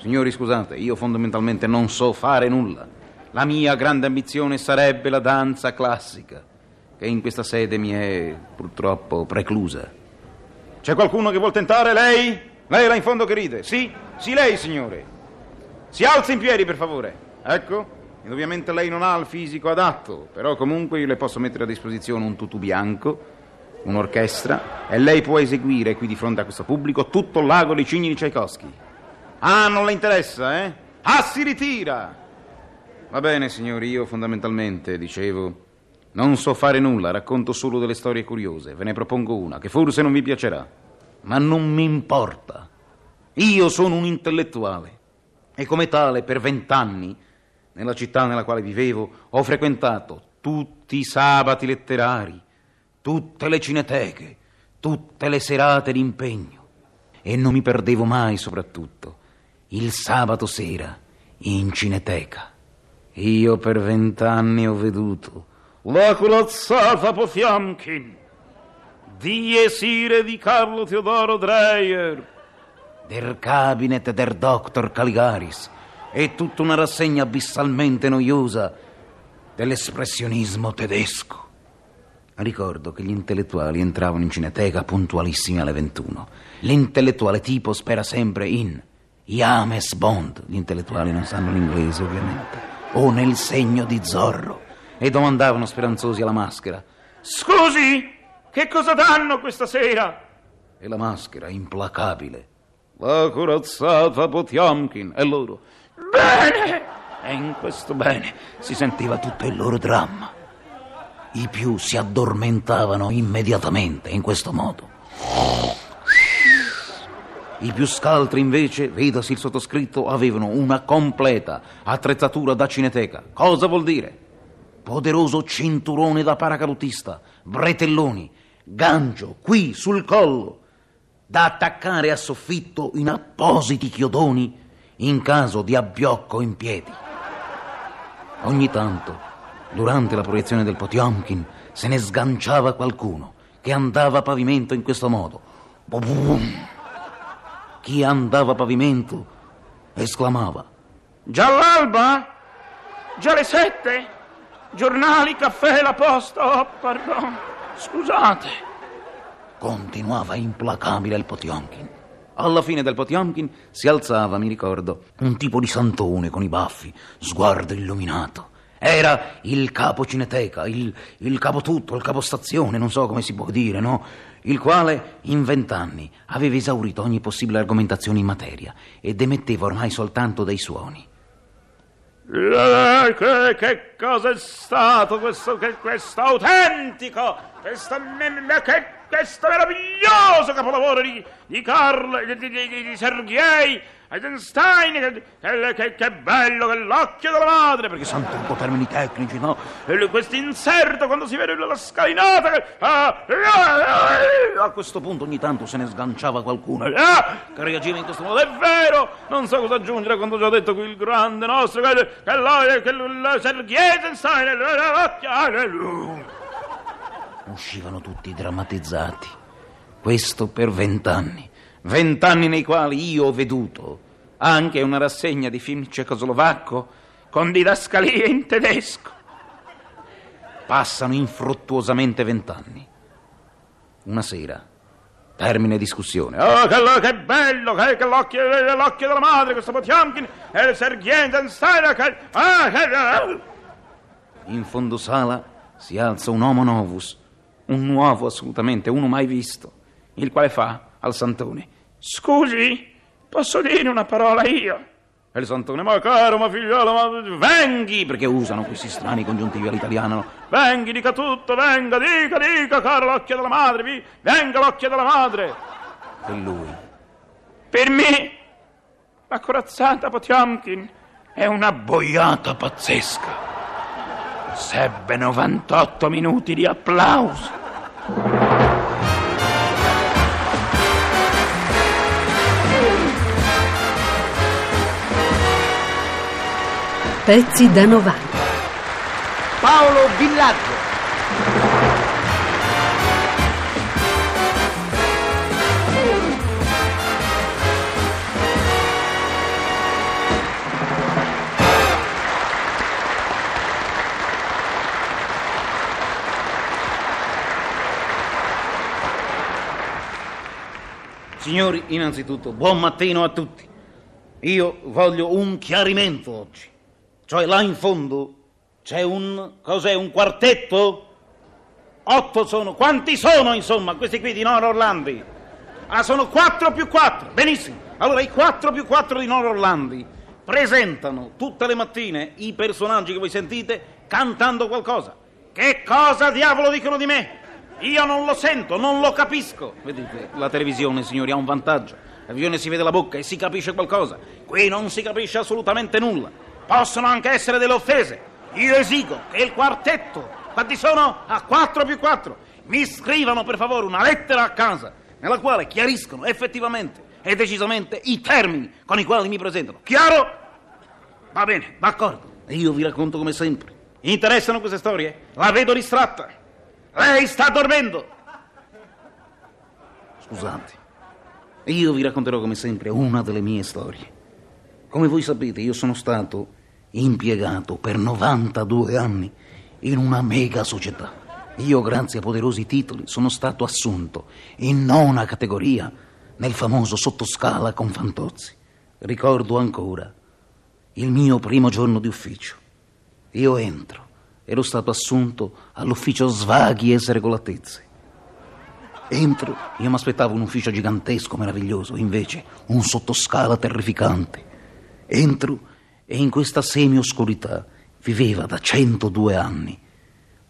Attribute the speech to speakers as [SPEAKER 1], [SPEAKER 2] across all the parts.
[SPEAKER 1] Signori, scusate, io fondamentalmente non so fare nulla. La mia grande ambizione sarebbe la danza classica, che in questa sede mi è purtroppo preclusa. C'è qualcuno che vuol tentare? Lei? Lei là in fondo che ride? Sì? Sì, lei, signore. Si alzi in piedi, per favore. Ecco. Ed ovviamente lei non ha il fisico adatto, però comunque io le posso mettere a disposizione un tutù bianco, un'orchestra, e lei può eseguire qui di fronte a questo pubblico tutto lago di Cigni di Tchaikovsky. Ah, non le interessa, eh? Ah, si ritira! Va bene, signori, io fondamentalmente, dicevo, non so fare nulla, racconto solo delle storie curiose. Ve ne propongo una, che forse non vi piacerà. Ma non mi importa. Io sono un intellettuale. E come tale, per vent'anni, nella città nella quale vivevo, ho frequentato tutti i sabati letterari, tutte le cineteche, tutte le serate d'impegno. E non mi perdevo mai, soprattutto, il sabato sera in cineteca. Io per vent'anni ho veduto la corazzata Potiomkin, Die Sire di Carlo Teodoro Dreyer, Der Cabinet der Dr. Caligaris e tutta una rassegna abissalmente noiosa dell'espressionismo tedesco. Ricordo che gli intellettuali entravano in cineteca puntualissimi alle 21. L'intellettuale tipo spera sempre in James Bond, gli intellettuali non sanno l'inglese ovviamente, o nel segno di Zorro, e domandavano speranzosi alla maschera, Scusi, che cosa danno questa sera? E la maschera, implacabile, la corazzata Potiomkin, e loro, bene! E in questo bene si sentiva tutto il loro dramma. I più si addormentavano immediatamente in questo modo. I più scaltri invece, vedasi il sottoscritto, avevano una completa attrezzatura da cineteca. Cosa vuol dire? Poderoso cinturone da paracadutista, bretelloni, gancio qui sul collo, da attaccare a soffitto in appositi chiodoni in caso di abbiocco in piedi. Ogni tanto, durante la proiezione del Potiomkin, se ne sganciava qualcuno che andava a pavimento in questo modo. Bum! Chi andava a pavimento esclamava: Già l'alba? Già le sette? Giornali, caffè, la posta? Oh, pardon. Scusate. Continuava implacabile il Potiomkin. Alla fine del Potiomkin si alzava, mi ricordo, un tipo di santone con i baffi, sguardo illuminato. Era il capo cineteca, il, il capo tutto, il capo stazione, non so come si può dire, no? Il quale in vent'anni aveva esaurito ogni possibile argomentazione in materia ed emetteva ormai soltanto dei suoni.
[SPEAKER 2] Eh, che, che cosa è stato questo, che, questo autentico, questo, che, questo meraviglioso capolavoro di, di Carl, di, di, di, Sergei Eisenstein, che, che, che, che bello che l'occhio della madre, perché sono tutto termini tecnici, no? Questo inserto quando si vede la scalinata, che, ah, ah, a questo punto ogni tanto se ne sganciava qualcuno, ah, che reagiva in questo modo, è vero, non so cosa aggiungere quando ho già detto qui il grande nostro, che, che, lo, che lo, Sergei Eisenstein, l'occhio, Uscivano tutti drammatizzati, questo per vent'anni vent'anni nei quali io ho veduto anche una rassegna di film cecoslovacco con didascalie in tedesco. Passano infruttuosamente vent'anni. Una sera, termine discussione. Oh, che, che bello, che, che l'occhio, l'occhio, della madre, questo Potiomkin, e il Sergei Eisenstein, che... Ah, che... In fondo sala si alza un homo novus, un nuovo assolutamente, uno mai visto, il quale fa al santone. Scusi, posso dire una parola io?
[SPEAKER 1] E il santone, ma caro, ma figliolo, ma venghi, perché usano questi strani congiuntivi all'italiano. Venghi, dica tutto, venga, dica, dica, caro l'occhio della madre, vi- venga l'occhio della madre. E lui, per me, la corazzata Potiomkin è una boiata pazzesca. Sebbe 98 minuti di applausi.
[SPEAKER 3] Pezzi da 90.
[SPEAKER 4] Paolo Villaggio.
[SPEAKER 1] Signori, innanzitutto, buon mattino a tutti. Io voglio un chiarimento oggi. Cioè, là in fondo c'è un. cos'è? Un quartetto? Otto sono. Quanti sono, insomma, questi qui di Nord Orlandi? Ah, sono quattro più quattro. Benissimo. Allora, i quattro più quattro di Nord Orlandi presentano tutte le mattine i personaggi che voi sentite cantando qualcosa. Che cosa diavolo dicono di me? Io non lo sento, non lo capisco. Vedete, la televisione, signori, ha un vantaggio. La televisione si vede la bocca e si capisce qualcosa. Qui non si capisce assolutamente nulla. Possono anche essere delle offese. Io esigo che il quartetto, quanti sono? A 4 più 4. Mi scrivano per favore una lettera a casa nella quale chiariscono effettivamente e decisamente i termini con i quali mi presentano. Chiaro? Va bene, d'accordo. E io vi racconto come sempre. Interessano queste storie? La vedo distratta. Lei sta dormendo. Scusate. Io vi racconterò come sempre una delle mie storie. Come voi sapete, io sono stato impiegato per 92 anni in una mega società. Io, grazie a poderosi titoli, sono stato assunto in nona categoria nel famoso sottoscala con Fantozzi. Ricordo ancora il mio primo giorno di ufficio. Io entro, ero stato assunto all'ufficio svaghi e sregolatezze. Entro, io mi aspettavo un ufficio gigantesco, meraviglioso, invece un sottoscala terrificante. Entro e in questa semi-oscurità viveva da 102 anni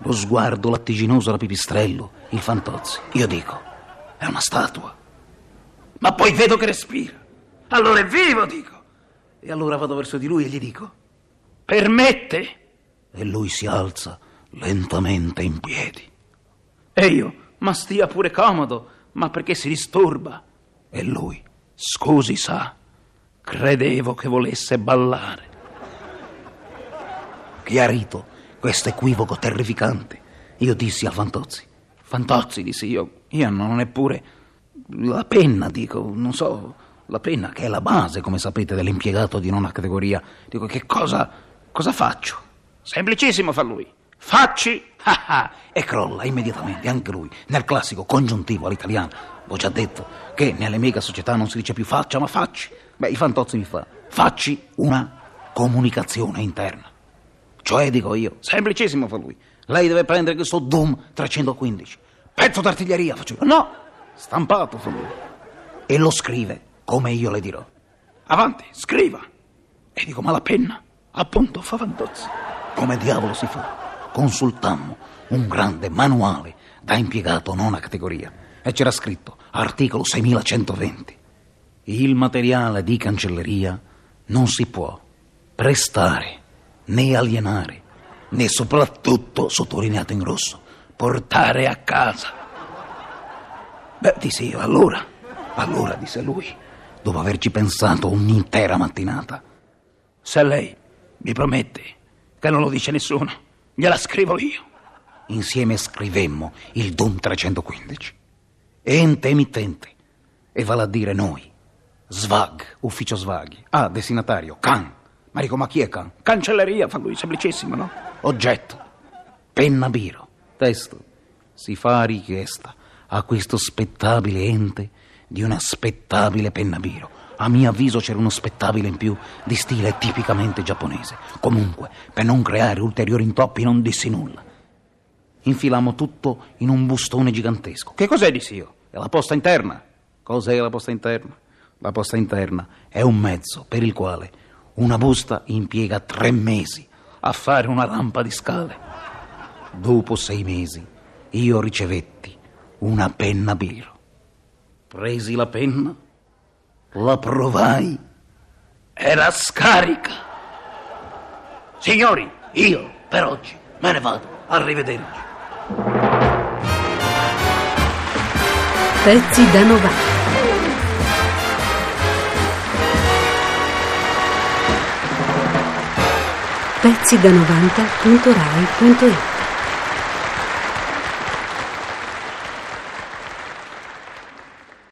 [SPEAKER 1] lo sguardo lattiginoso da pipistrello, il Fantozzi. Io dico, è una statua. Ma poi vedo che respira. Allora è vivo, dico. E allora vado verso di lui e gli dico, permette? E lui si alza lentamente in piedi. E io, ma stia pure comodo, ma perché si disturba? E lui, scusi sa, credevo che volesse ballare. Chiarito questo equivoco terrificante, io dissi al Fantozzi. Fantozzi, dissi io, io non ho neppure la penna, dico, non so, la penna che è la base, come sapete, dell'impiegato di nona categoria. Dico, che cosa, cosa faccio? Semplicissimo, fa lui. Facci, ah ah, e crolla immediatamente, anche lui, nel classico congiuntivo all'italiano. Ho già detto che nelle mega società non si dice più faccia, ma facci. Beh, il Fantozzi mi fa, facci una comunicazione interna. Cioè, dico io, semplicissimo fa lui. Lei deve prendere questo Doom 315. Pezzo d'artiglieria, faccio io. No, stampato fa lui. E lo scrive, come io le dirò. Avanti, scriva. E dico, ma la penna? Appunto, fa Fantozzi. Come diavolo si fa? Consultammo un grande manuale da impiegato nona categoria. E c'era scritto, articolo 6120. Il materiale di cancelleria non si può prestare né alienare, né soprattutto, sottolineato in rosso, portare a casa. Beh, dissi io, allora, allora, disse lui, dopo averci pensato un'intera mattinata, se lei mi promette che non lo dice nessuno, gliela scrivo io. Insieme scrivemmo il DOM 315. Ente emittente, e vale a dire noi. Svag, ufficio svaghi. Ah, destinatario, Can. Ma dico, ma chi è Can? Cancelleria, fa lui, semplicissimo, no? Oggetto, penna biro. Testo, si fa richiesta a questo spettabile ente di una spettabile penna biro. A mio avviso c'era uno spettabile in più di stile tipicamente giapponese. Comunque, per non creare ulteriori intoppi, non dissi nulla. Infilammo tutto in un bustone gigantesco. Che cos'è, dissi io? È la posta interna. Cos'è la posta interna? La posta interna è un mezzo per il quale Una busta impiega tre mesi a fare una rampa di scale. Dopo sei mesi io ricevetti una penna biro. Presi la penna, la provai, era scarica. Signori, io per oggi me ne vado. Arrivederci.
[SPEAKER 3] Pezzi da 90. Pezzi da 90.rai.it